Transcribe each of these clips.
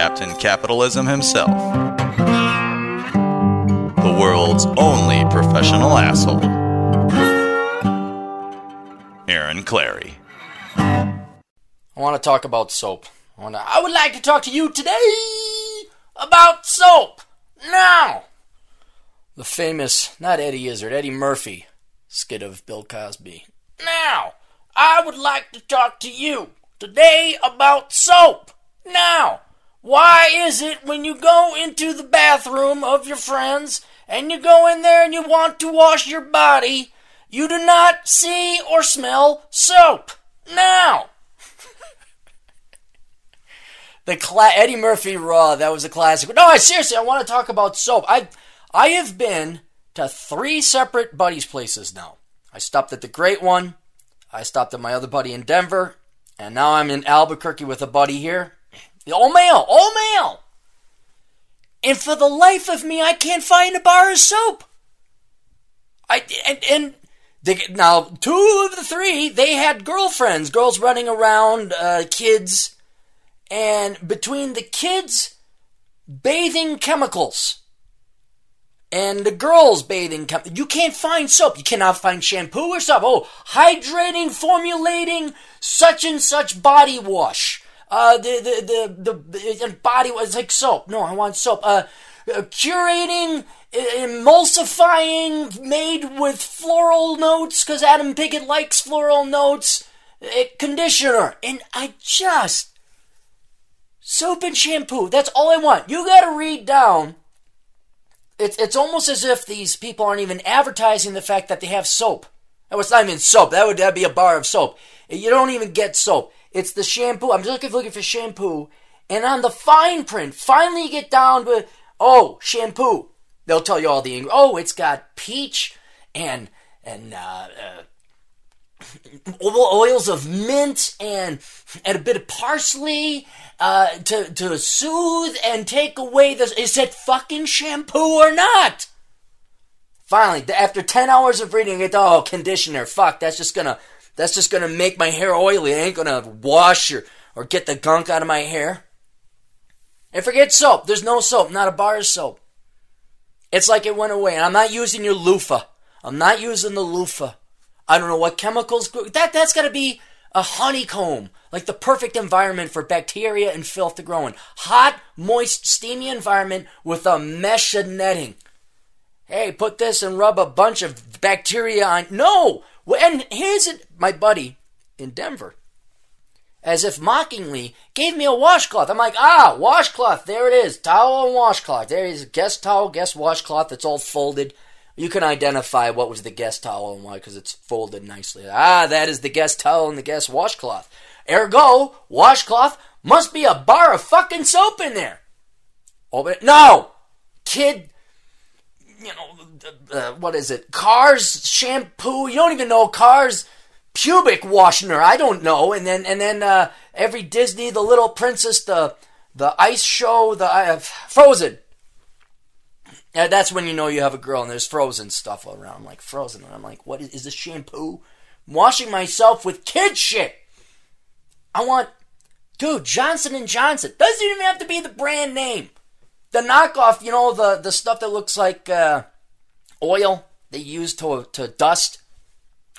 Captain Capitalism himself, the world's only professional asshole, Aaron Clarey. I want to talk about soap. I, want to, I would like to talk to you today about soap. Now, the famous, not Eddie Izzard, Eddie Murphy skit of Bill Cosby. Now, I would like to talk to you today about soap. Now, why is it when you go into the bathroom of your friends and you go in there and you want to wash your body, you do not see or smell soap? Now, the cla- Eddie Murphy Raw, that was a classic. No, I seriously, I want to talk about soap. I I have been to three separate buddies' places now. I stopped at the Great One, I stopped at my other buddy in Denver, and now I'm in Albuquerque with a buddy here. All male, all male. And for the life of me, I can't find a bar of soap. I and, and they, now two of the three they had girlfriends, girls running around, uh, kids, and between the kids bathing chemicals. And the girls bathing you can't find soap. You cannot find shampoo or soap. Oh hydrating formulating such and such body wash uh the the the, the, body was like soap no i want soap uh, uh curating emulsifying made with floral notes because adam piggott likes floral notes conditioner and i just soap and shampoo that's all i want you gotta read down it's it's almost as if these people aren't even advertising the fact that they have soap. That was not even soap. That would that'd be a bar of soap. You don't even get soap. It's the shampoo. I'm just looking, looking for shampoo, and on the fine print, finally you get down to oh shampoo. They'll tell you all the oh it's got peach and and uh, uh, oils of mint and and a bit of parsley uh, to to soothe and take away the. Is it fucking shampoo or not? Finally, after ten hours of reading it, oh conditioner, fuck, that's just gonna that's just gonna make my hair oily. It ain't gonna wash or or get the gunk out of my hair. And forget soap. There's no soap. Not a bar of soap. It's like it went away. And I'm not using your loofah. I'm not using the loofah. I don't know what chemicals. That that's got to be a honeycomb, like the perfect environment for bacteria and filth to grow in. Hot, moist, steamy environment with a mesh of netting. Hey, put this and rub a bunch of bacteria on. No, and here's it, my buddy in Denver, as if mockingly gave me a washcloth. I'm like, ah, washcloth. There it is, towel and washcloth. There is guest towel, guest washcloth. That's all folded you can identify what was the guest towel and why because it's folded nicely. Ah, that is the guest towel and the guest washcloth. Ergo, washcloth must be a bar of fucking soap in there. Open it. No! Kid, you know, uh, what is it? Cars shampoo. You don't even know cars pubic washner. I don't know. And then, and then, uh, every Disney, the little princess, the, the ice show, the, uh, Frozen. Yeah, that's when you know you have a girl and there's frozen stuff around, like frozen. And I'm like, what is, is this shampoo? I'm washing myself with kid shit. I want, dude, Johnson and Johnson doesn't even have to be the brand name. The knockoff, you know, the the stuff that looks like uh, oil they use to to dust.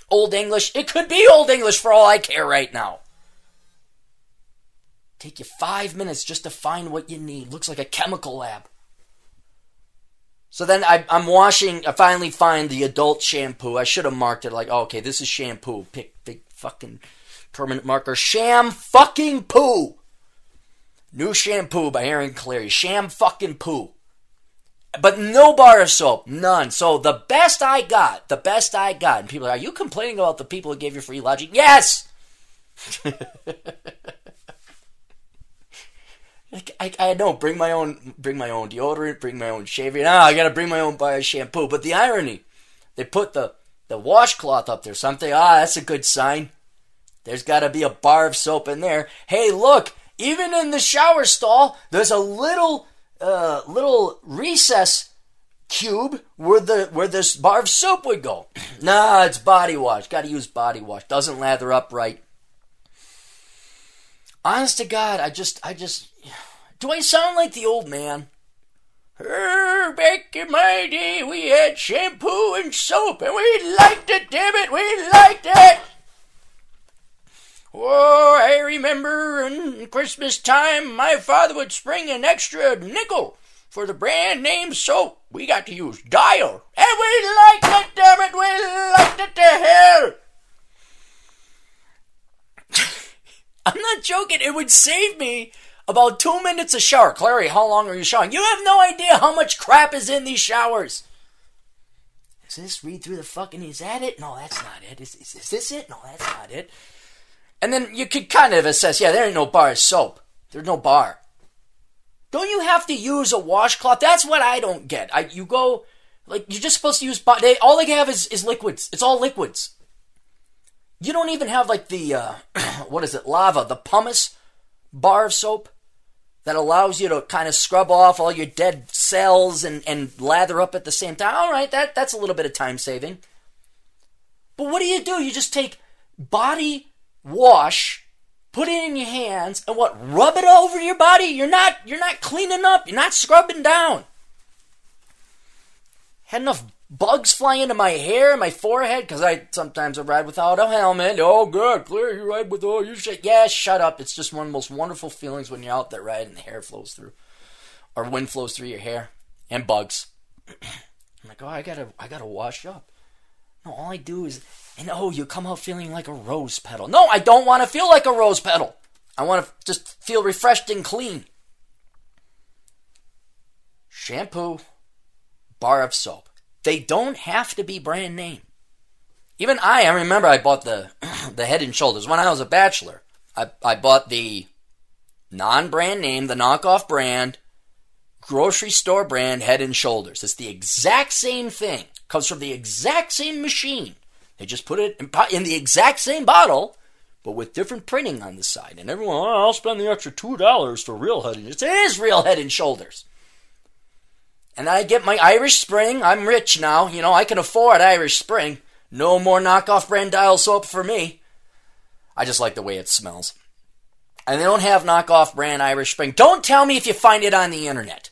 Old English. It could be Old English for all I care right now. Take you five minutes just to find what you need. Looks like a chemical lab. So then I, am washing. I finally find the adult shampoo. I should have marked it like, oh, okay, this is shampoo. Pick big fucking permanent marker. Sham fucking poo. New shampoo by Aaron Clarey. Sham fucking poo. But no bar of soap. None. So the best I got, the best I got, and people are, are you complaining about the people who gave you free lodging? Yes! I, I know, bring my own, bring my own deodorant, bring my own shaving. Ah, I gotta bring my own bar of shampoo. But the irony, they put the the washcloth up there. Something. Ah, that's a good sign. There's got to be a bar of soap in there. Hey, look, even in the shower stall, there's a little, uh, little recess cube where the where this bar of soap would go. nah, it's body wash. Got to use body wash. Doesn't lather up right. Honest to God, I just, I just, do I sound like the old man? Er, back in my day, we had shampoo and soap, and we liked it. Damn it, we liked it. Oh, I remember in Christmas time, my father would spring an extra nickel for the brand name soap. We got to use Dial, and we liked it. Damn it, we liked it to hell. I'm not joking. It would save me about two minutes of shower. Clarey, how long are you showering? You have no idea how much crap is in these showers. Is this read through the fucking? Is that it? No, that's not it. Is, is, is this it? No, that's not it. And then you could kind of assess. Yeah, there ain't no bar of soap. There's no bar. Don't you have to use a washcloth? That's what I don't get. I you go like you're just supposed to use. They all they have is is liquids. It's all liquids. You don't even have like the uh, what is it, lava, the pumice bar of soap that allows you to kind of scrub off all your dead cells and, and lather up at the same time. All right, that that's a little bit of time saving. But what do you do? You just take body wash, put it in your hands, and what? Rub it all over your body. You're not you're not cleaning up. You're not scrubbing down. Had enough bugs fly into my hair, and my forehead, because I sometimes I ride without a helmet. Oh, good, clear, you ride with all your shit. Yeah, shut up. It's just one of the most wonderful feelings when you're out there riding and the hair flows through, or wind flows through your hair, and bugs. I'm like, oh, I gotta, I gotta wash up. No, all I do is, and oh, you come out feeling like a rose petal. No, I don't want to feel like a rose petal. I want to just feel refreshed and clean. Shampoo, bar of soap they don't have to be brand name. Even I, I remember I bought the the Head and Shoulders when I was a bachelor. I, I bought the non-brand name, the knockoff brand, grocery store brand Head and Shoulders. It's the exact same thing. Comes from the exact same machine. They just put it in, in the exact same bottle, but with different printing on the side. And everyone, oh, I'll spend the extra two dollars for real Head and. It is real Head and Shoulders. And I get my Irish Spring. I'm rich now. You know, I can afford Irish Spring. No more knockoff brand dial soap for me. I just like the way it smells. And they don't have knockoff brand Irish Spring. Don't tell me if you find it on the internet.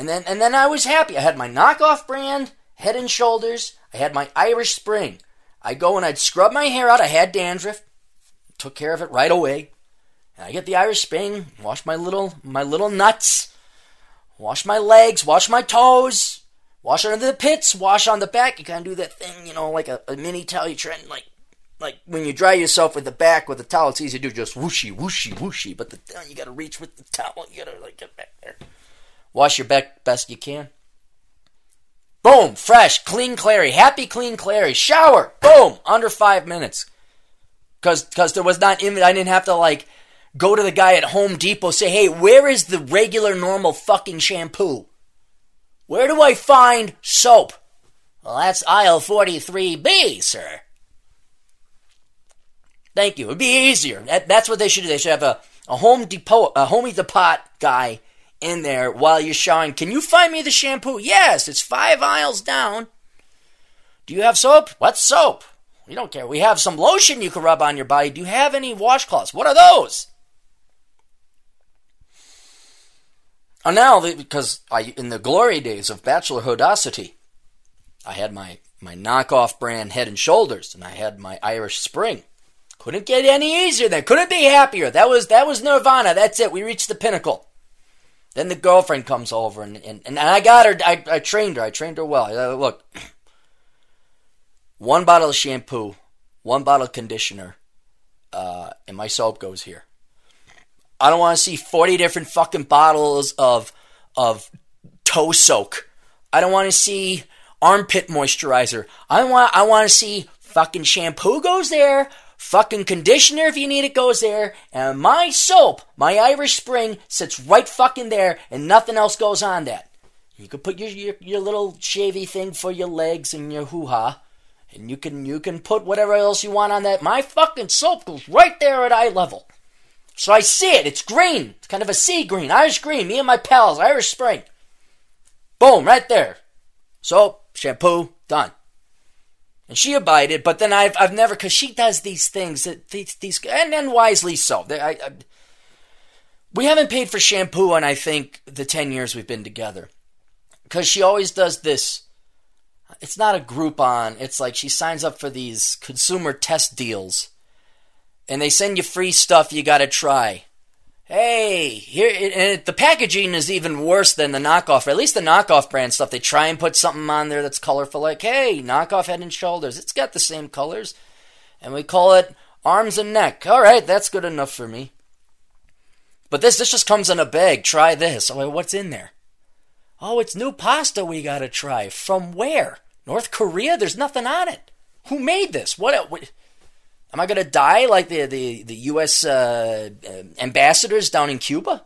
And then and then I was happy. I had my knockoff brand Head and Shoulders. I had my Irish Spring. I go and I'd scrub my hair out. I had dandruff. Took care of it right away. And I get the Irish Spring, wash my little my little nuts wash my legs, wash my toes, wash under the pits, wash on the back. You kind of do that thing, you know, like a, a mini towel. You try and like, like when you dry yourself with the back with the towel, it's easy to do just whooshy, whooshy, whooshy. But the you got to reach with the towel. You got to like get back there. Wash your back best you can. Boom, fresh, clean, clarey, happy, clean, clarey. Shower, boom, under five minutes. Cause, cause there was not, I didn't have to like go to the guy at Home Depot, say, hey, where is the regular, normal fucking shampoo? Where do I find soap? Well, that's aisle 43B, sir. Thank you. It'd be easier. That, that's what they should do. They should have a, a Home Depot, a Homey Depot guy in there while you're showering. Can you find me the shampoo? Yes, it's five aisles down. Do you have soap? What soap? We don't care. We have some lotion you can rub on your body. Do you have any washcloths? What are those? Oh, and now, because I, in the glory days of bachelorhoodosity, I had my, my knockoff brand Head and Shoulders, and I had my Irish Spring. Couldn't get any easier then. Couldn't be happier. That was that was nirvana. That's it. We reached the pinnacle. Then the girlfriend comes over, and, and, and I got her. I, I trained her. I trained her well. I, look, one bottle of shampoo, one bottle of conditioner, uh, and my soap goes here. I don't want to see 40 different fucking bottles of of toe soak. I don't want to see armpit moisturizer. I want I want to see fucking shampoo goes there, Fucking conditioner, if you need it, goes there. And my soap, my Irish Spring, sits right fucking there, and nothing else goes on that. You could put your, your, your little shavy thing for your legs and your hoo ha. And you can you can put whatever else you want on that. My fucking soap goes right there at eye level. So I see it. It's green. It's kind of a sea green, Irish green. Me and my pals, Irish Spring. Boom, right there. Soap, shampoo, done. And she abided, but then I've I've never because she does these things that these, these and and wisely so. I, I, we haven't paid for shampoo in I think the ten years we've been together because she always does this. It's not a Groupon. It's like she signs up for these consumer test deals, and they send you free stuff you got to try. Hey, here and the packaging is even worse than the knockoff. Or at least the knockoff brand stuff, they try and put something on there that's colorful. Like, hey, knockoff Head and Shoulders. It's got the same colors, and we call it arms and neck. All right, that's good enough for me. But this this just comes in a bag. Try this. Oh, what's in there? Oh, it's new pasta we gotta try. From where? North Korea? There's nothing on it. Who made this? What? what Am I going to die like the, the, the U.S. Uh, uh, ambassadors down in Cuba?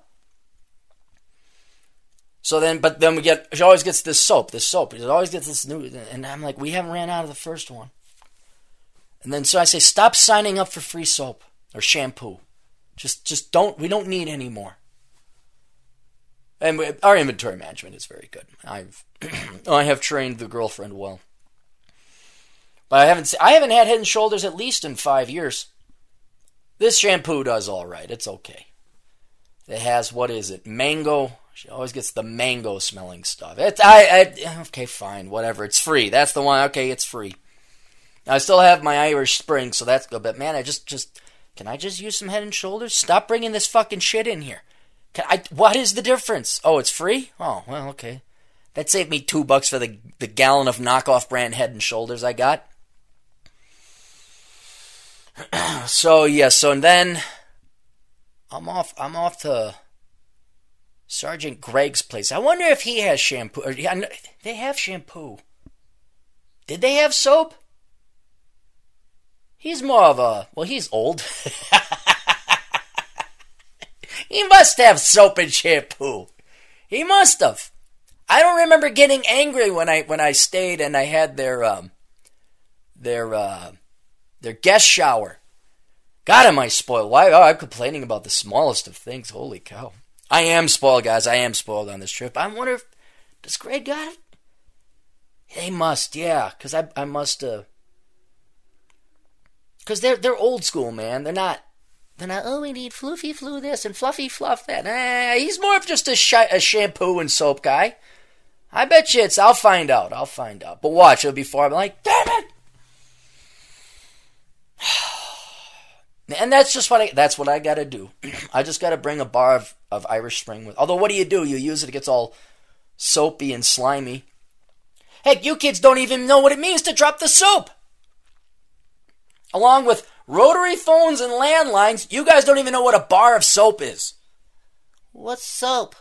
So then, but then we get, she always gets this soap, this soap. It always gets this new, and I'm like, we haven't ran out of the first one. And then so I say, stop signing up for free soap or shampoo. Just, just don't, we don't need any more. And we, our inventory management is very good. I've, I have trained the girlfriend well. But I haven't I haven't had Head and Shoulders at least in five years. This shampoo does all right. It's okay. It has what is it? Mango. She always gets the mango smelling stuff. It's I, I okay fine whatever. It's free. That's the one. Okay, it's free. I still have my Irish Spring, so that's good. But man, I just just can I just use some Head and Shoulders? Stop bringing this fucking shit in here. Can I? What is the difference? Oh, it's free. Oh well, okay. That saved me two bucks for the the gallon of knockoff brand Head and Shoulders I got. so yeah, so and then I'm off. I'm off to Sergeant Greg's place. I wonder if he has shampoo. Or, yeah, they have shampoo. Did they have soap? He's more of a well. He's old. he must have soap and shampoo. He must have. I don't remember getting angry when I when I stayed and I had their um their uh their guest shower. God, am I spoiled? Why? Oh, I'm complaining about the smallest of things. Holy cow. I am spoiled, guys. I am spoiled on this trip. I wonder if. Does Greg got it? They must, yeah. Because I, I must, uh. Because they're, they're old school, man. They're not. They're not, oh, we need floofy flu this and fluffy fluff that. Nah, he's more of just a, sh- a shampoo and soap guy. I bet you it's. I'll find out. I'll find out. But watch, it'll be far. I'm like, damn it! And that's just what I that's what I gotta do. I just gotta bring a bar of, of Irish Spring with although what do you do? You use it, it gets all soapy and slimy. Heck, you kids don't even know what it means to drop the soap. Along with rotary phones and landlines, you guys don't even know what a bar of soap is. What's soap?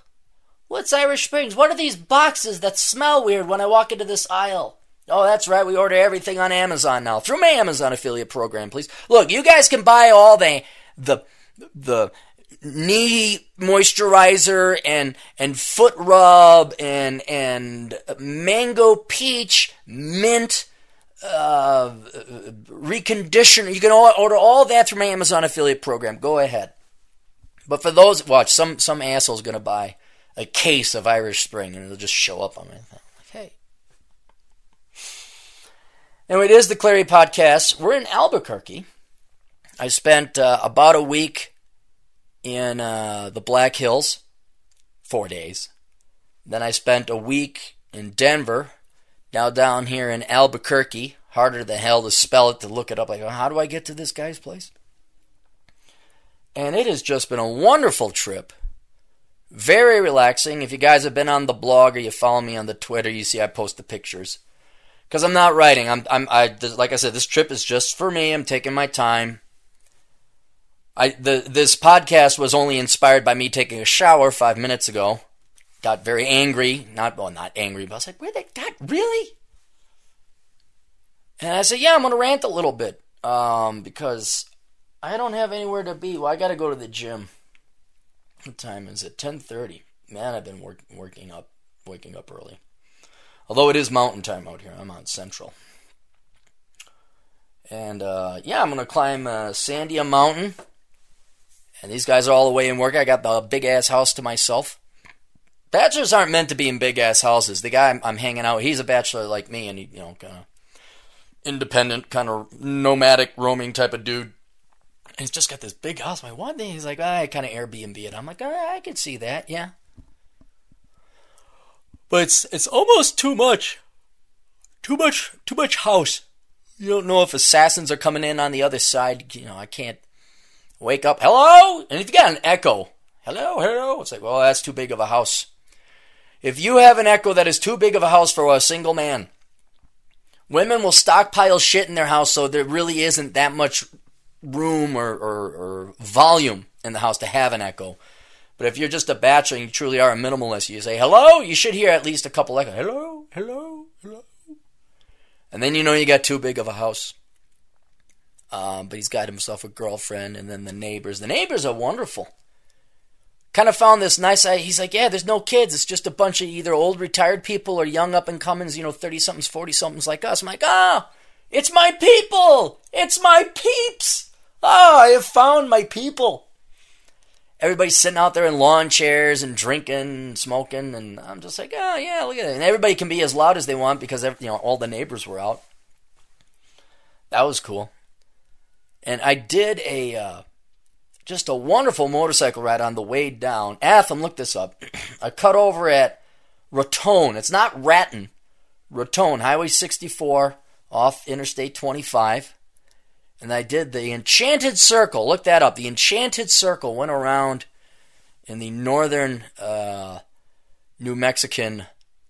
What's Irish Springs? What are these boxes that smell weird when I walk into this aisle? Oh, that's right. We order everything on Amazon now. Through my Amazon affiliate program, please. Look, you guys can buy all the the the knee moisturizer and and foot rub and and mango peach mint uh, reconditioner. You can order all that through my Amazon affiliate program. Go ahead. But for those, watch some some asshole's gonna buy a case of Irish Spring and it'll just show up on my thing. Anyway, it is the Clarey Podcast. We're in Albuquerque. I spent uh, about a week in uh, the Black Hills, four days. Then I spent a week in Denver. Now down here in Albuquerque, harder than hell to spell it to look it up. Like, how do I get to this guy's place? And it has just been a wonderful trip. Very relaxing. If you guys have been on the blog or you follow me on the Twitter, you see I post the pictures because I'm not writing. I'm, I'm, I, like I said, this trip is just for me. I'm taking my time. I, the, this podcast was only inspired by me taking a shower five minutes ago. Got very angry. Not, well, not angry, but I was like, where they, God, really? And I said, yeah, I'm going to rant a little bit. um, because I don't have anywhere to be. Well, I got to go to the gym. What time is it? Ten thirty. Man, I've been work, working up, waking up early. Although it is mountain time out here, I'm on Central. And uh, yeah, I'm gonna climb uh, Sandia Mountain. And these guys are all the way in work. I got the big ass house to myself. Bachelors aren't meant to be in big ass houses. The guy I'm, I'm hanging out, he's a bachelor like me, and he, you know, kind of independent, kind of nomadic, roaming type of dude. And he's just got this big house. My one thing, he's like, ah, I kind of Airbnb it. I'm like, ah, I can see that, yeah. But it's it's almost too much. Too much, too much house. You don't know if assassins are coming in on the other side. You know, I can't wake up. Hello, and if you got an echo, hello, hello, it's like, well, that's too big of a house. If you have an echo that is too big of a house for a single man, women will stockpile shit in their house so there really isn't that much room or, or, or volume in the house to have an echo. But if you're just a bachelor and you truly are a minimalist, you say hello, you should hear at least a couple echoes. Hello, hello, hello. And then you know you got too big of a house. Um, but he's got himself a girlfriend, and then the neighbors. The neighbors are wonderful kind of found this nice. He's like, yeah, there's no kids. It's just a bunch of either old retired people or young up and comings, you know, 30 somethings, 40 somethings like us. I'm like, ah, oh, it's my people. It's my peeps. Ah, oh, I have found my people. Everybody's sitting out there in lawn chairs and drinking smoking, and I'm just like, oh, yeah, look at it. And everybody can be as loud as they want because, you know, all the neighbors were out. That was cool. And I did a, uh, just a wonderful motorcycle ride on the way down. Atham, look this up. I cut over at Raton. It's not Raton. Raton, Highway 64 off Interstate 25. And I did the Enchanted Circle. Look that up. The Enchanted Circle went around in the northern uh, New Mexican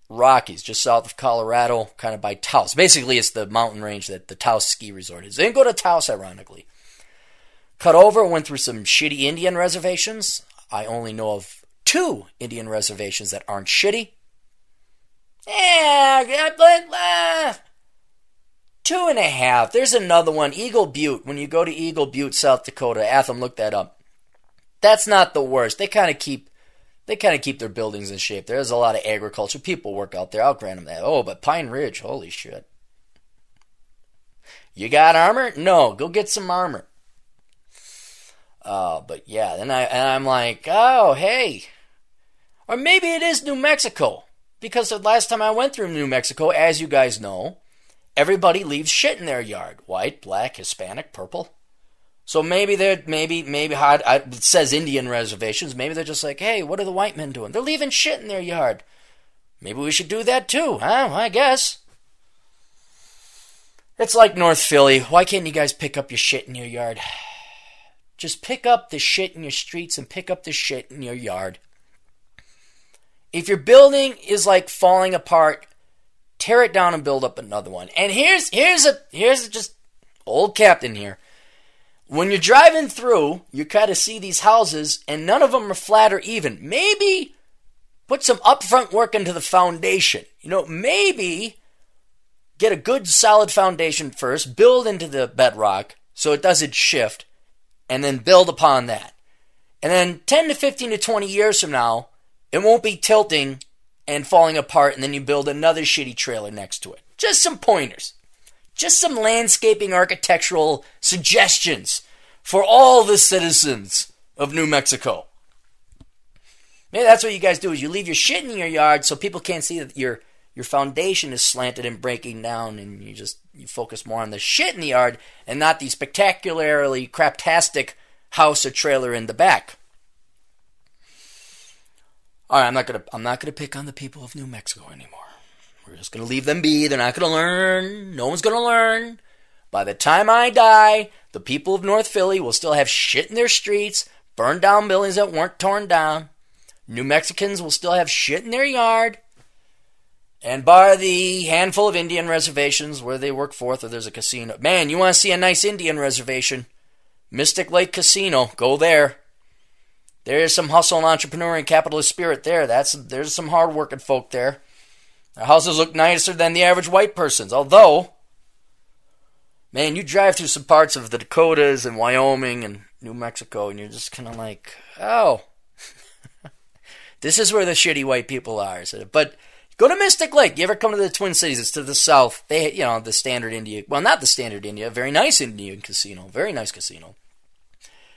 Rockies, just south of Colorado, kind of by Taos. Basically, it's the mountain range that the Taos ski resort is. They didn't go to Taos, ironically. Cut over, went through some shitty Indian reservations. I only know of two Indian reservations that aren't shitty. Yeah, uh, two and a half. There's another one, Eagle Butte. When you go to Eagle Butte, South Dakota, Atham, look that up. That's not the worst. They kind of keep they kind of keep their buildings in shape. There's a lot of agriculture. People work out there. I'll grant them that. Oh, but Pine Ridge, holy shit. You got armor? No, go get some armor. Uh, but yeah, then I and I'm like, oh hey, or maybe it is New Mexico because the last time I went through New Mexico, as you guys know, everybody leaves shit in their yard: white, black, Hispanic, purple. So maybe they're maybe maybe how it says Indian reservations. Maybe they're just like, hey, what are the white men doing? They're leaving shit in their yard. Maybe we should do that too, huh? I guess. It's like North Philly. Why can't you guys pick up your shit in your yard? Just pick up the shit in your streets and pick up the shit in your yard. If your building is like falling apart, tear it down and build up another one. And here's here's a here's a just old captain here. When you're driving through, you kind of see these houses, and none of them are flat or even. Maybe put some upfront work into the foundation. You know, maybe get a good solid foundation first, build into the bedrock so it doesn't shift, and then build upon that. And then 10 to 15 to 20 years from now, it won't be tilting and falling apart, and then you build another shitty trailer next to it. Just some pointers. Just some landscaping architectural suggestions for all the citizens of New Mexico. Maybe that's what you guys do is you leave your shit in your yard so people can't see that your your foundation is slanted and breaking down and you just you focus more on the shit in the yard and not the spectacularly craptastic house or trailer in the back. All right, I'm not gonna I'm not gonna pick on the people of New Mexico anymore. We're just gonna leave them be. They're not gonna learn. No one's gonna learn. By the time I die, the people of North Philly will still have shit in their streets, burned down buildings that weren't torn down. New Mexicans will still have shit in their yard. And bar the handful of Indian reservations where they work forth or there's a casino. Man, you want to see a nice Indian reservation? Mystic Lake Casino. Go there. There's some hustle and entrepreneur and capitalist spirit there. That's there's some hard working folk there. Their houses look nicer than the average white person's. Although man, you drive through some parts of the Dakotas and Wyoming and New Mexico, and you're just kind of like, oh, this is where the shitty white people are. But go to Mystic Lake. You ever come to the Twin Cities? It's to the south. They, you know, the standard Indian. Well, not the standard Indian. Very nice Indian casino. Very nice casino.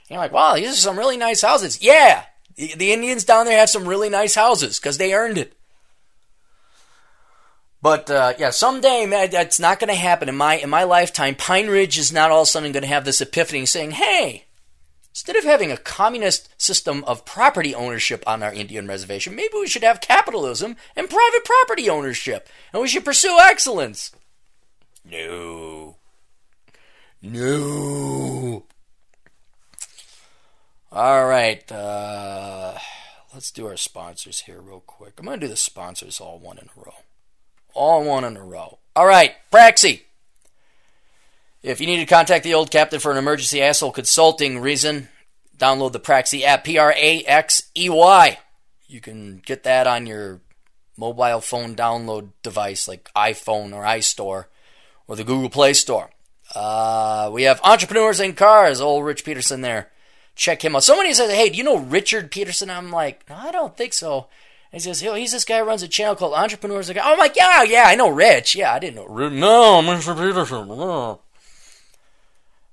And you're like, wow, these are some really nice houses. Yeah, the, Indians down there have some really nice houses because they earned it. But uh, yeah, someday man, that's not going to happen in my in my lifetime. Pine Ridge is not all of a sudden going to have this epiphany saying, "Hey, instead of having a communist system of property ownership on our Indian reservation, maybe we should have capitalism and private property ownership, and we should pursue excellence." No, no. All right, uh, let's do our sponsors here real quick. I'm going to do the sponsors all one in a row all one in a row. All right, Praxey. If you need to contact the old captain for an emergency asshole consulting reason, download the Praxey app, P R A X E Y. You can get that on your mobile phone download device like iPhone or iStore or the Google Play Store. Uh, we have Entrepreneurs in Cars, old Rich Peterson there. Check him out. Somebody says, Hey, do you know Richard Peterson? I'm like, No, I don't think so. And he says, "Yo, he's this guy who runs a channel called Entrepreneurs." Like, oh like, yeah, yeah, I know Rich. Yeah, I didn't know. Rich. No, Mr. Peterson. No.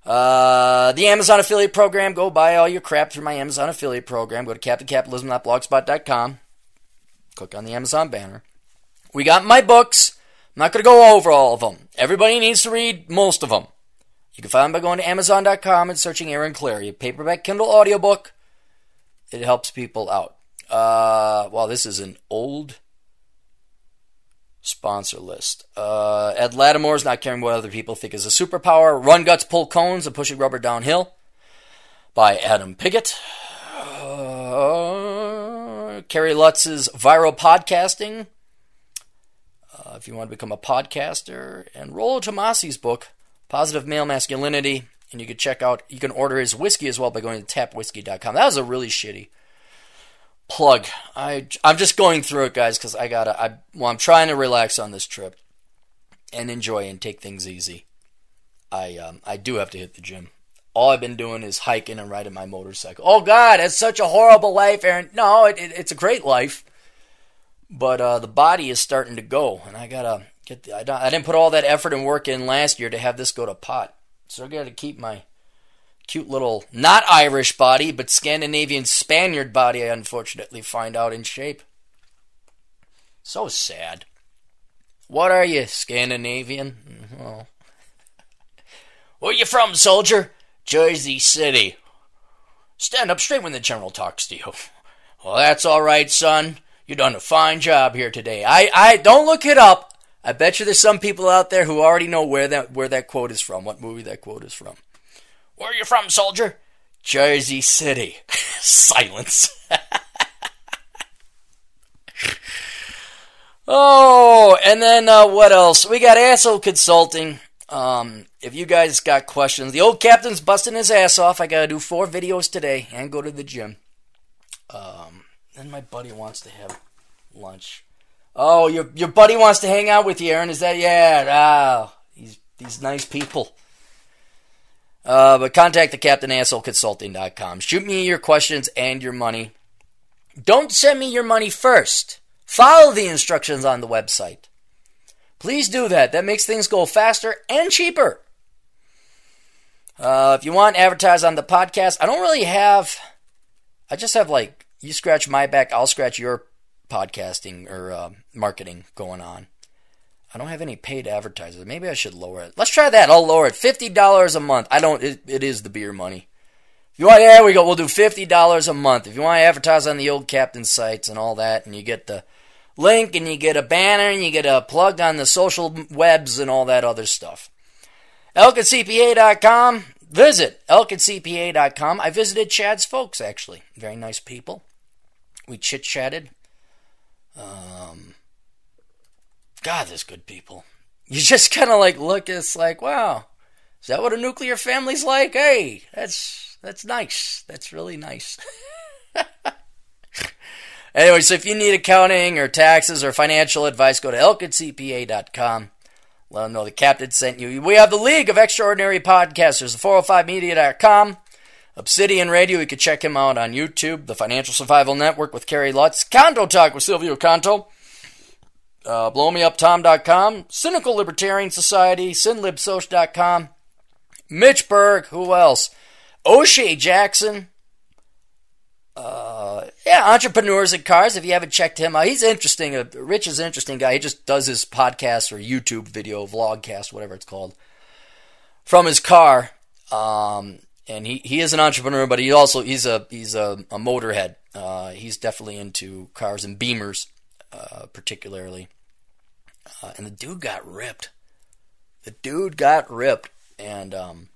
Uh, the Amazon affiliate program. Go buy all your crap through my Amazon affiliate program. Go to captaincapitalism.blogspot.com. Click on the Amazon banner. We got my books. I'm not going to go over all of them. Everybody needs to read most of them. You can find them by going to Amazon.com and searching Aaron Clarey. Paperback Kindle audiobook. It helps people out. Uh, well, this is an old sponsor list. Uh, Ed Latimore's not caring what other people think is a superpower. Run Guts, Pull Cones, and push Pushing Rubber Downhill by Adam Piggott. Uh, Kerry Lutz's Viral Podcasting. Uh, if you want to become a podcaster. And Rollo Tomassi's book, Positive Male Masculinity. And you can check out, you can order his whiskey as well by going to tapwhiskey.com. That was a really shitty plug. I I'm just going through it, guys, because I gotta. I well, I'm trying to relax on this trip and enjoy and take things easy. I um I do have to hit the gym. All I've been doing is hiking and riding my motorcycle. Oh God, it's such a horrible life, Aaron. No, it, it, it's a great life, but uh, the body is starting to go, and I gotta get. The, I, I didn't put all that effort and work in last year to have this go to pot, so I gotta keep my cute little, not Irish body, but Scandinavian Spaniard body, I unfortunately find out in shape. So sad. What are you, Scandinavian? Mm, well, where you from, soldier? Jersey City. Stand up straight when the general talks to you. Well, that's all right, son. You done a fine job here today. I, I don't look it up. I bet you there's some people out there who already know where that where that quote is from, what movie that quote is from. Where are you from, soldier? Jersey City. Silence. oh, and then uh, what else? We got Asshole Consulting. Um, if you guys got questions, the old captain's busting his ass off. I gotta do four videos today and go to the gym. Um, then my buddy wants to have lunch. Oh, your your buddy wants to hang out with you, Aaron. Is that yeah? Ah, these these nice people. Uh, but contact the captain consulting.com. Shoot me your questions and your money. Don't send me your money first. Follow the instructions on the website. Please do that. That makes things go faster and cheaper. Uh, if you want advertise on the podcast, I don't really have. I just have like you scratch my back, I'll scratch your podcasting or uh, marketing going on. I don't have any paid advertisers. Maybe I should lower it. Let's try that. I'll lower it. Fifty dollars a month. I don't. It, it is the beer money. If you want, yeah, we go. We'll do fifty dollars a month. If you want to advertise on the old captain sites and all that, and you get the link and you get a banner and you get a plug on the social webs and all that other stuff. ElkinCPA.com. Visit ElkinCPA.com. I visited Chad's folks actually. Very nice people. We chit chatted. Um, God, there's good people. You just kind of like look, it's like, wow, is that what a nuclear family's like? Hey, that's that's nice. That's really nice. anyway, so if you need accounting or taxes or financial advice, go to elkincpa.com. Let them know the captain sent you. We have the League of Extraordinary Podcasters, the 405media.com. Obsidian Radio, you can check him out on YouTube. The Financial Survival Network with Kerry Lutz. Canto Talk with Silvio Canto. Uh, blowmeuptom.com. Cynical Libertarian Society. SinLibSoc.com. Mitch Berg. Who else? O'Shea Jackson. Uh, yeah, entrepreneurs at cars. If you haven't checked him out, he's interesting. Uh, Rich is an interesting guy. He just does his podcast or YouTube video, vlogcast, whatever it's called, from his car. Um, and he, he is an entrepreneur, but he also he's a he's a, a motorhead. Uh, he's definitely into cars and Beamers, uh, particularly. Uh, and the dude got ripped. The dude got ripped, and um,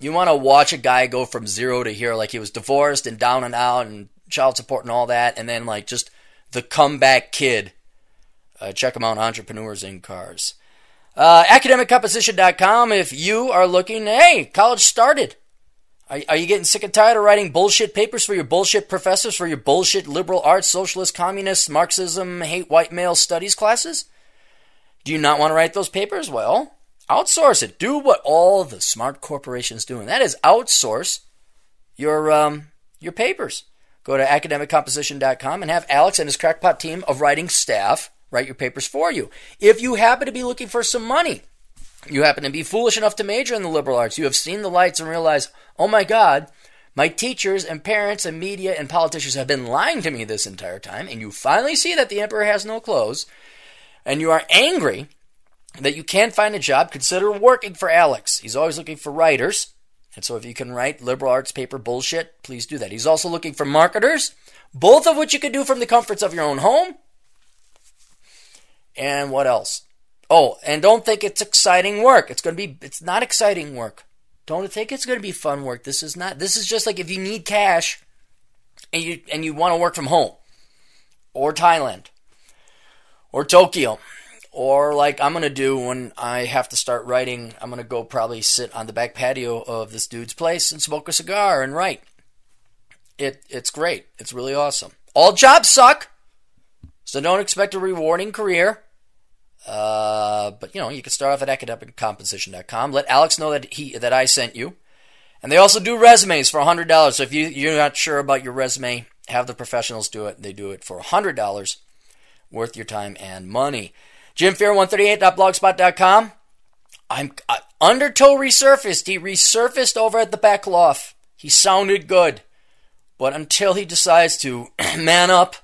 you want to watch a guy go from zero to hero, like he was divorced and down and out and child support and all that, and then like just the comeback kid. Uh, check him out, Entrepreneurs in Cars. Uh, academiccomposition.com if you are looking, hey, college started. Are, are you getting sick and tired of writing bullshit papers for your bullshit professors for your bullshit liberal arts, socialist, communist, Marxism, hate white male studies classes? Do you not want to write those papers? Well, outsource it. Do what all the smart corporations do, and that is outsource your um, your papers. Go to academiccomposition.com and have Alex and his crackpot team of writing staff write your papers for you. If you happen to be looking for some money, you happen to be foolish enough to major in the liberal arts, you have seen the lights and realize, oh my God, my teachers and parents and media and politicians have been lying to me this entire time, and you finally see that the emperor has no clothes, and you are angry that you can't find a job, consider working for Alex. He's always looking for writers. And so if you can write liberal arts paper bullshit, please do that. He's also looking for marketers, both of which you can do from the comforts of your own home. And what else? Oh, and don't think it's exciting work. It's going to be it's not exciting work. Don't think it's going to be fun work. This is not this is just like if you need cash and you and you want to work from home or Thailand or Tokyo or like I'm going to do when I have to start writing, I'm going to go probably sit on the back patio of this dude's place and smoke a cigar and write. It it's great. It's really awesome. All jobs suck. So don't expect a rewarding career. Uh, but you know, you can start off at academiccomposition.com. Let Alex know that he that I sent you. And they also do resumes for hundred dollars. So if you you're not sure about your resume, have the professionals do it. They do it for hundred dollars, worth your time and money. JimFear138.blogspot.com. I'm uh, Undertow resurfaced. He resurfaced over at the back loft. He sounded good, but until he decides to man up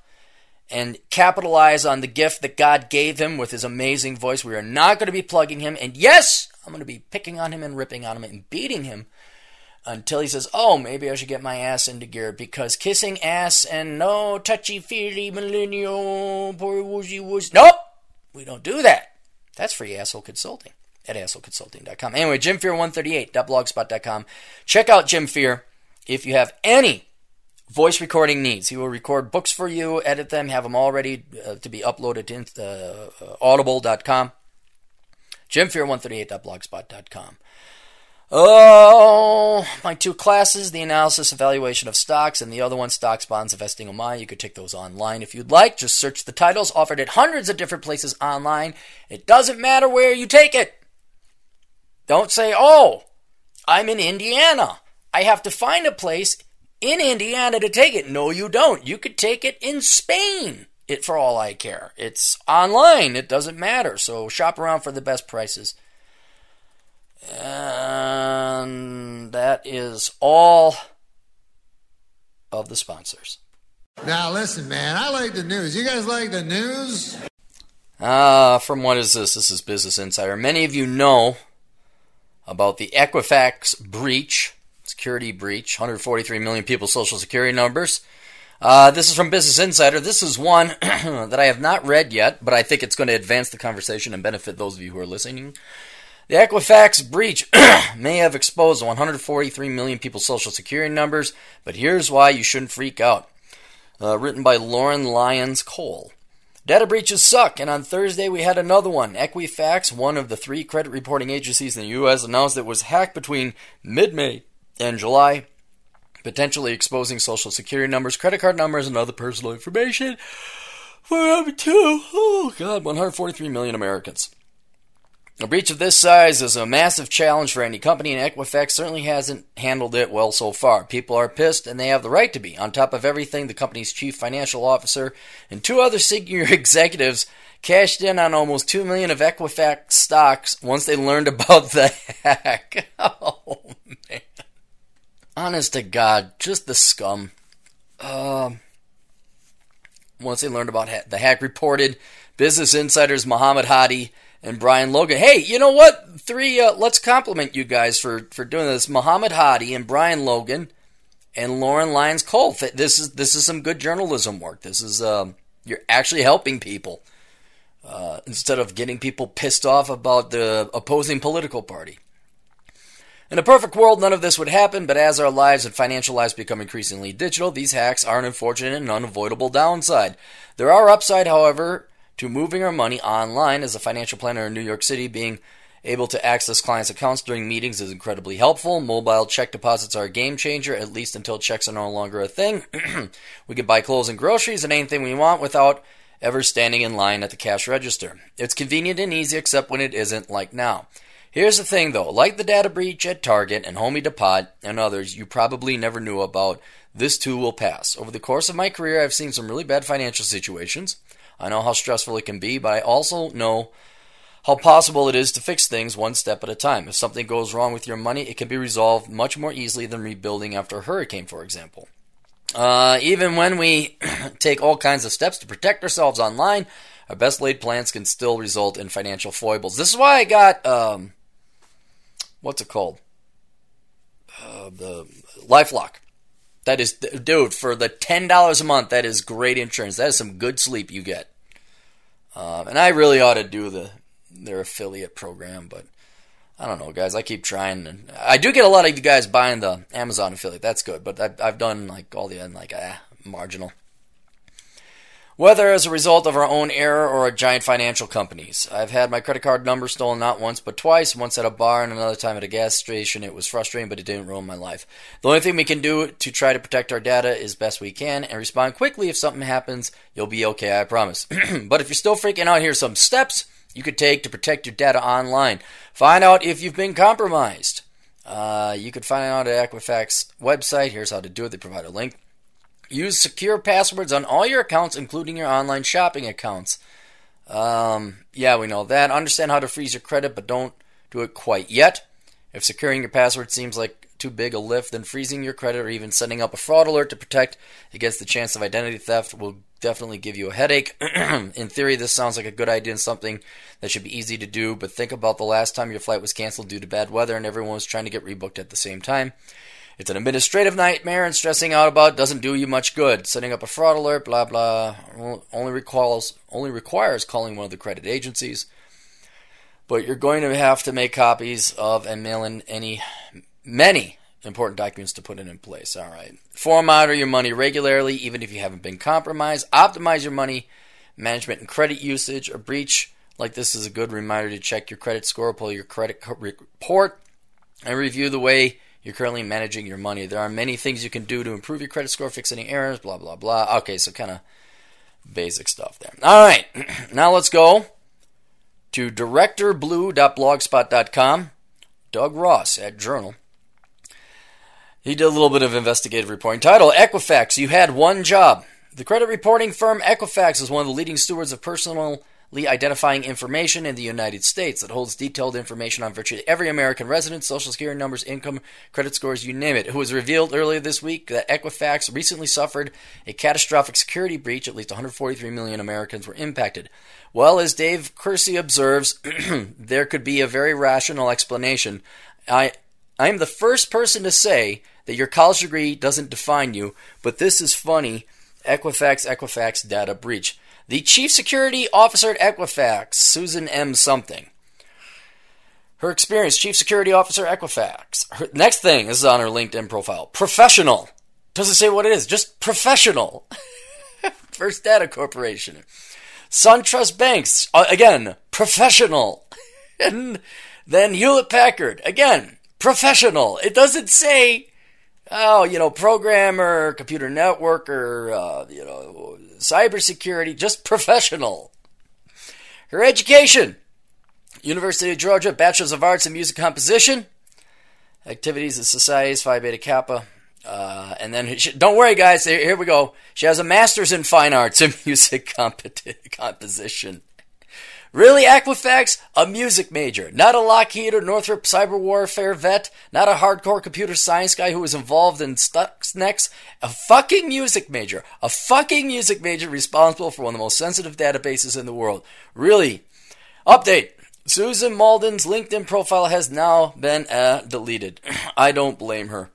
and capitalize on the gift that God gave him with his amazing voice. We are not going to be plugging him. And yes, I'm going to be picking on him and ripping on him and beating him until he says, Oh, maybe I should get my ass into gear because kissing ass and no touchy feely millennial, poor woozy woozy. Nope, we don't do that. That's free asshole consulting at assholeconsulting.com. Anyway, jimfear138.blogspot.com. Check out Jim Fear if you have any voice recording needs. He will record books for you, edit them, have them all ready uh, to be uploaded to uh, uh, audible.com. Jimfear138.blogspot.com. Oh, my two classes, the analysis evaluation of stocks and the other one, stocks, bonds, investing on my. You could take those online if you'd like. Just search the titles offered at hundreds of different places online. It doesn't matter where you take it. Don't say, oh, I'm in Indiana. I have to find a place in Indiana to take it. No, you don't. You could take it in Spain. It for all I care. It's online. It doesn't matter. So shop around for the best prices. And that is all of the sponsors. Now listen, man, I like the news. You guys like the news? Ah, uh, from what is this? This is Business Insider. Many of you know about the Equifax breach security breach, 143 million people's social security numbers. Uh, this is from Business Insider. This is one that I have not read yet, but I think it's going to advance the conversation and benefit those of you who are listening. The Equifax breach may have exposed 143 million people's social security numbers, but here's why you shouldn't freak out. Uh, written by Lauren Lyons Cole. Data breaches suck, and on Thursday we had another one. Equifax, one of the three credit reporting agencies in the U.S., announced it was hacked between mid May in July, potentially exposing social security numbers, credit card numbers, and other personal information for up to, oh God, 143 million Americans. A breach of this size is a massive challenge for any company, and Equifax certainly hasn't handled it well so far. People are pissed, and they have the right to be. On top of everything, the company's chief financial officer and two other senior executives cashed in on almost two million of Equifax stocks once they learned about the hack. Oh man! Honest to God, just the scum. Um. once they learned about ha- the hack, reported Business Insider's Muhammad Hadi and Brian Logan. Hey, you know what? Three. Uh, let's compliment you guys for for doing this. Muhammad Hadi and Brian Logan and Lauren Lyons Cole. This is this is some good journalism work. This is um, you're actually helping people uh, instead of getting people pissed off about the opposing political party. In a perfect world, none of this would happen, but as our lives and financial lives become increasingly digital, these hacks are an unfortunate and unavoidable downside. There are upside, however, to moving our money online as a financial planner in New York City, being able to access clients' accounts during meetings is incredibly helpful. Mobile check deposits are a game changer, at least until checks are no longer a thing. we can buy clothes and groceries and anything we want without ever standing in line at the cash register. It's convenient and easy, except when it isn't, like now. Here's the thing though, like the data breach at Target and Home Depot and others you probably never knew about, this too will pass. Over the course of my career, I've seen some really bad financial situations. I know how stressful it can be, but I also know how possible it is to fix things one step at a time. If something goes wrong with your money, it can be resolved much more easily than rebuilding after a hurricane, for example. Uh, even when we take all kinds of steps to protect ourselves online, our best laid plans can still result in financial foibles. This is why I got um, what's it called? Uh, the LifeLock. That is, dude, for the ten dollars a month, that is great insurance. That is some good sleep you get. Um, and I really ought to do the their affiliate program, but I don't know, guys. I keep trying, and I do get a lot of you guys buying the Amazon affiliate. That's good, but I've, I've done like all the end, like ah marginal whether as a result of our own error or a giant financial company's. I've had my credit card number stolen not once but twice, once at a bar and another time at a gas station. It was frustrating, but it didn't ruin my life. The only thing we can do to try to protect our data is best we can and respond quickly if something happens. You'll be okay, I promise. but if you're still freaking out, here's some steps you could take to protect your data online. Find out if you've been compromised. Uh, you could find out at Equifax website. Here's how to do it. They provide a link. Use secure passwords on all your accounts, including your online shopping accounts. Um, yeah, we know that. Understand how to freeze your credit, but don't do it quite yet. If securing your password seems like too big a lift, then freezing your credit or even setting up a fraud alert to protect against the chance of identity theft will definitely give you a headache. In theory, this sounds like a good idea and something that should be easy to do, but think about the last time your flight was canceled due to bad weather and everyone was trying to get rebooked at the same time. It's an administrative nightmare, and stressing out about doesn't do you much good. Setting up a fraud alert, blah blah, only requires only requires calling one of the credit agencies. But you're going to have to make copies of and mail in any many important documents to put it in place. All right. Format your money regularly, even if you haven't been compromised. Optimize your money management and credit usage. A breach like this is a good reminder to check your credit score, pull your credit report, and review the way you're currently managing your money. There are many things you can do to improve your credit score, fix any errors, blah, blah, blah. Okay, so kind of basic stuff there. All right, now let's go to directorblue.blogspot.com. Doug Ross at Journal. He did a little bit of investigative reporting. Title Equifax, you had one job. The credit reporting firm Equifax is one of the leading stewards of personal identifying information in the United States that holds detailed information on virtually every American resident, social security numbers, income, credit scores, you name it. It was revealed earlier this week that Equifax recently suffered a catastrophic security breach. At least 143 million Americans were impacted. Well, as Dave Kersey observes, there could be a very rational explanation. I I am the first person to say that your college degree doesn't define you, but this is funny. Equifax Equifax data breach. The chief security officer at Equifax, Susan M. Something. Her experience, chief security officer Equifax. Her, next thing this is on her LinkedIn profile. Professional. Doesn't say what it is, just professional. First Data Corporation. SunTrust Banks, uh, again, professional. and then Hewlett Packard, again, professional. It doesn't say, oh, you know, programmer, computer networker, uh, you know, cybersecurity, just professional. Her education University of Georgia, Bachelor's of Arts in Music Composition. Activities at Societies, Phi Beta Kappa. Uh, and then, she, don't worry, guys. Here, here, we go. She has a master's in fine arts in music composition. Really, Equifax? A music major. Not a Lockheed or Northrop cyber warfare vet. Not a hardcore computer science guy who was involved in Stuxnet. A fucking music major. A fucking music major responsible for one of the most sensitive databases in the world. Really. Update. Susan Mauldin's LinkedIn profile has now been uh, deleted. I don't blame her.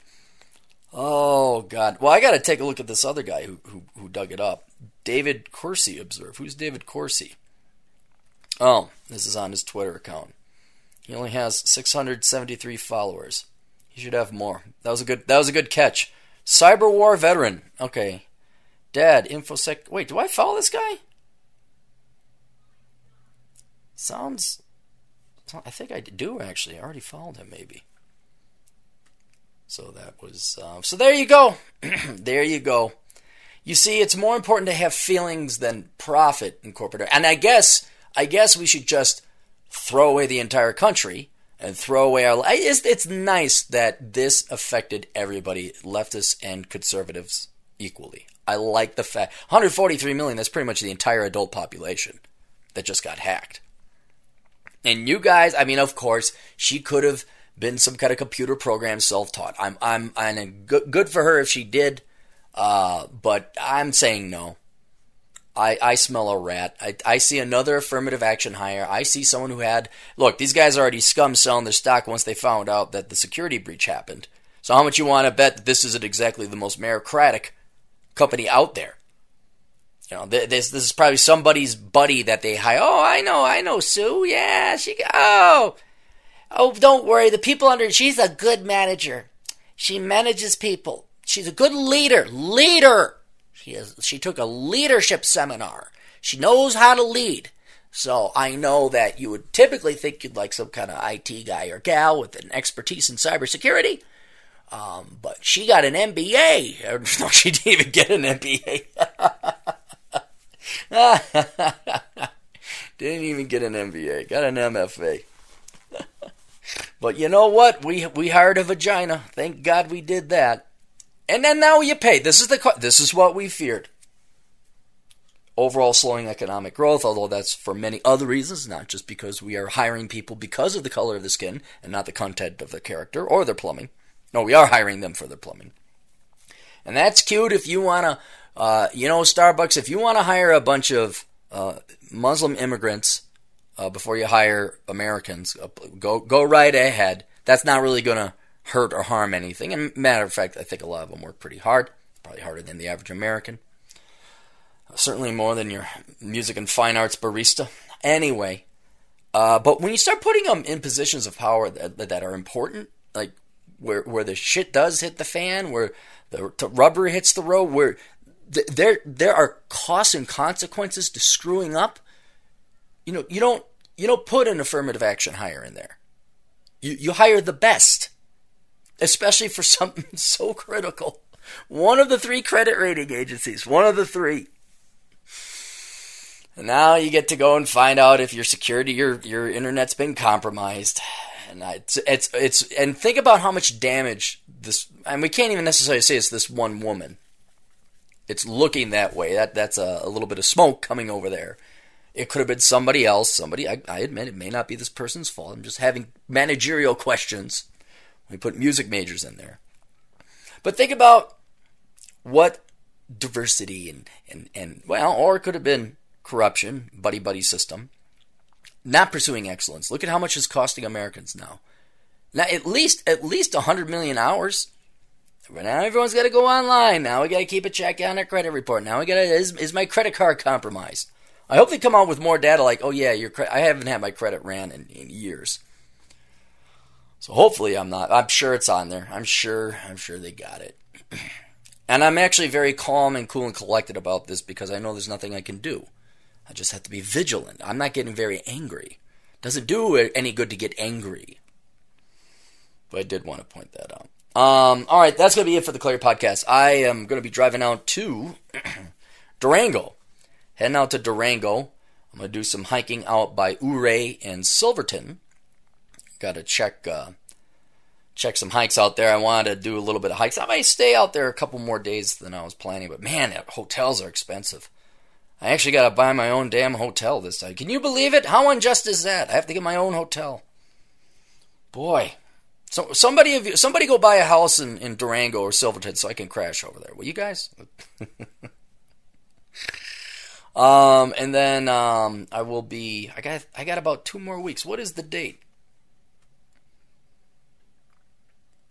Oh God! Well, I got to take a look at this other guy who, who who dug it up. David Corsi, observe. Who's David Corsi? Oh, this is on his Twitter account. He only has 673 followers. He should have more. That was a good. That was a good catch. Cyber war veteran. Okay. Dad, infosec. Wait, do I follow this guy? Sounds I think I do actually. I already followed him, maybe. So that was. Uh, so there you go. there you go. You see, it's more important to have feelings than profit in corporate. And I guess, I guess we should just throw away the entire country and throw away our. It's, it's nice that this affected everybody, leftists and conservatives, equally. I like the fact 143 million. That's pretty much the entire adult population that just got hacked. And you guys, I mean, of course, she could have been some kind of computer program self-taught. I'm, I'm, I'm good, good for her if she did, uh, but I'm saying no. I, I smell a rat. I, I see another affirmative action hire. I see someone who had look. These guys are already scum selling their stock once they found out that the security breach happened. So how much you want to bet that this isn't exactly the most meritocratic company out there? You know, this this is probably somebody's buddy that they hire. Oh, I know, I know Sue. Yeah, she. Oh, oh, don't worry. The people under. She's a good manager. She manages people. She's a good leader. Leader. She. She took a leadership seminar. She knows how to lead. So I know that you would typically think you'd like some kind of IT guy or gal with an expertise in cybersecurity. Um, but she got an MBA. No, she didn't even get an MBA. Didn't even get an MBA. Got an MFA. but you know what? We we hired a vagina. Thank God we did that. And then now you pay. This is the this is what we feared. Overall slowing economic growth, although that's for many other reasons, not just because we are hiring people because of the color of the skin and not the content of the character or their plumbing. No, we are hiring them for their plumbing. And that's cute if you want to uh, you know, Starbucks, if you want to hire a bunch of uh, Muslim immigrants uh, before you hire Americans, go go right ahead. That's not really going to hurt or harm anything. And matter of fact, I think a lot of them work pretty hard, probably harder than the average American. Certainly more than your music and fine arts barista. Anyway, uh, but when you start putting them in positions of power that, that are important, like where where the shit does hit the fan, where the, the rubber hits the road, where there there are costs and consequences to screwing up. You know, you don't you don't put an affirmative action hire in there. You you hire the best, especially for something so critical. One of the three credit rating agencies, one of the three. And now you get to go and find out if your security, your your internet's been compromised. And it's it's it's and think about how much damage this. And we can't even necessarily say it's this one woman it's looking that way. That that's a, a, little bit of smoke coming over there. It could have been somebody else. Somebody I, I admit it may not be this person's fault. I'm just having managerial questions. We put music majors in there. But think about what diversity and, and, and well, or it could have been corruption, buddy buddy system. Not pursuing excellence. Look at how much it's costing Americans now. Now at least at least hundred million hours now everyone's got to go online. Now we got to keep a check on our credit report. Now we got to is, is my credit card compromised? I hope they come out with more data like, oh yeah, your cre- I haven't had my credit ran in, in years. So hopefully I'm not. I'm sure it's on there. I'm sure. I'm sure they got it. and I'm actually very calm and cool and collected about this because I know there's nothing I can do. I just have to be vigilant. I'm not getting very angry. Doesn't do any good to get angry. But I did want to point that out. Um, all right, that's going to be it for the Clarey podcast. I am going to be driving out to Durango, heading out to Durango I'm gonna do some hiking out by Ouray and Silverton. Got to check uh, check some hikes out there. I wanted to do a little bit of hikes. I might stay out there a couple more days than I was planning, but man, hotels are expensive. I actually got to buy my own damn hotel this time. Can you believe it? How unjust is that? I have to get my own hotel. Boy, so somebody of you, somebody go buy a house in, in Durango or Silverton so I can crash over there. Will you guys? um, and then um, I will be. I got I got about two more weeks. What is the date?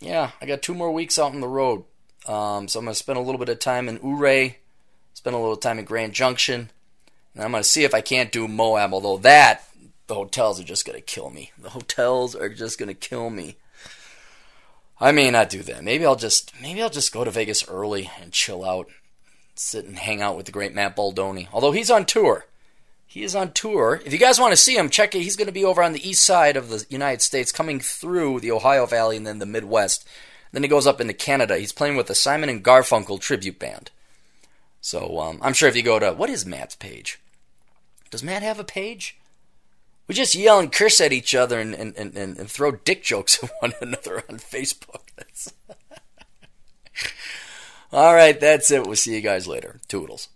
Yeah, I got two more weeks out on the road. Um, so I'm gonna spend a little bit of time in Ouray spend a little time in Grand Junction, and I'm going to see if I can't do Moab, although that, the hotels are just going to kill me. The hotels are just going to kill me. I may not do that. Maybe I'll just maybe I'll just go to Vegas early and chill out, sit and hang out with the great Matt Baldoni. Although he's on tour, he is on tour. If you guys want to see him, check it. He's going to be over on the east side of the United States, coming through the Ohio Valley and then the Midwest. Then he goes up into Canada. He's playing with the Simon and Garfunkel tribute band. So um, I'm sure if you go to what is Matt's page? Does Matt have a page? We just yell and curse at each other and, and, and, and throw dick jokes at one another on Facebook. All right, that's it. We'll see you guys later. Toodles.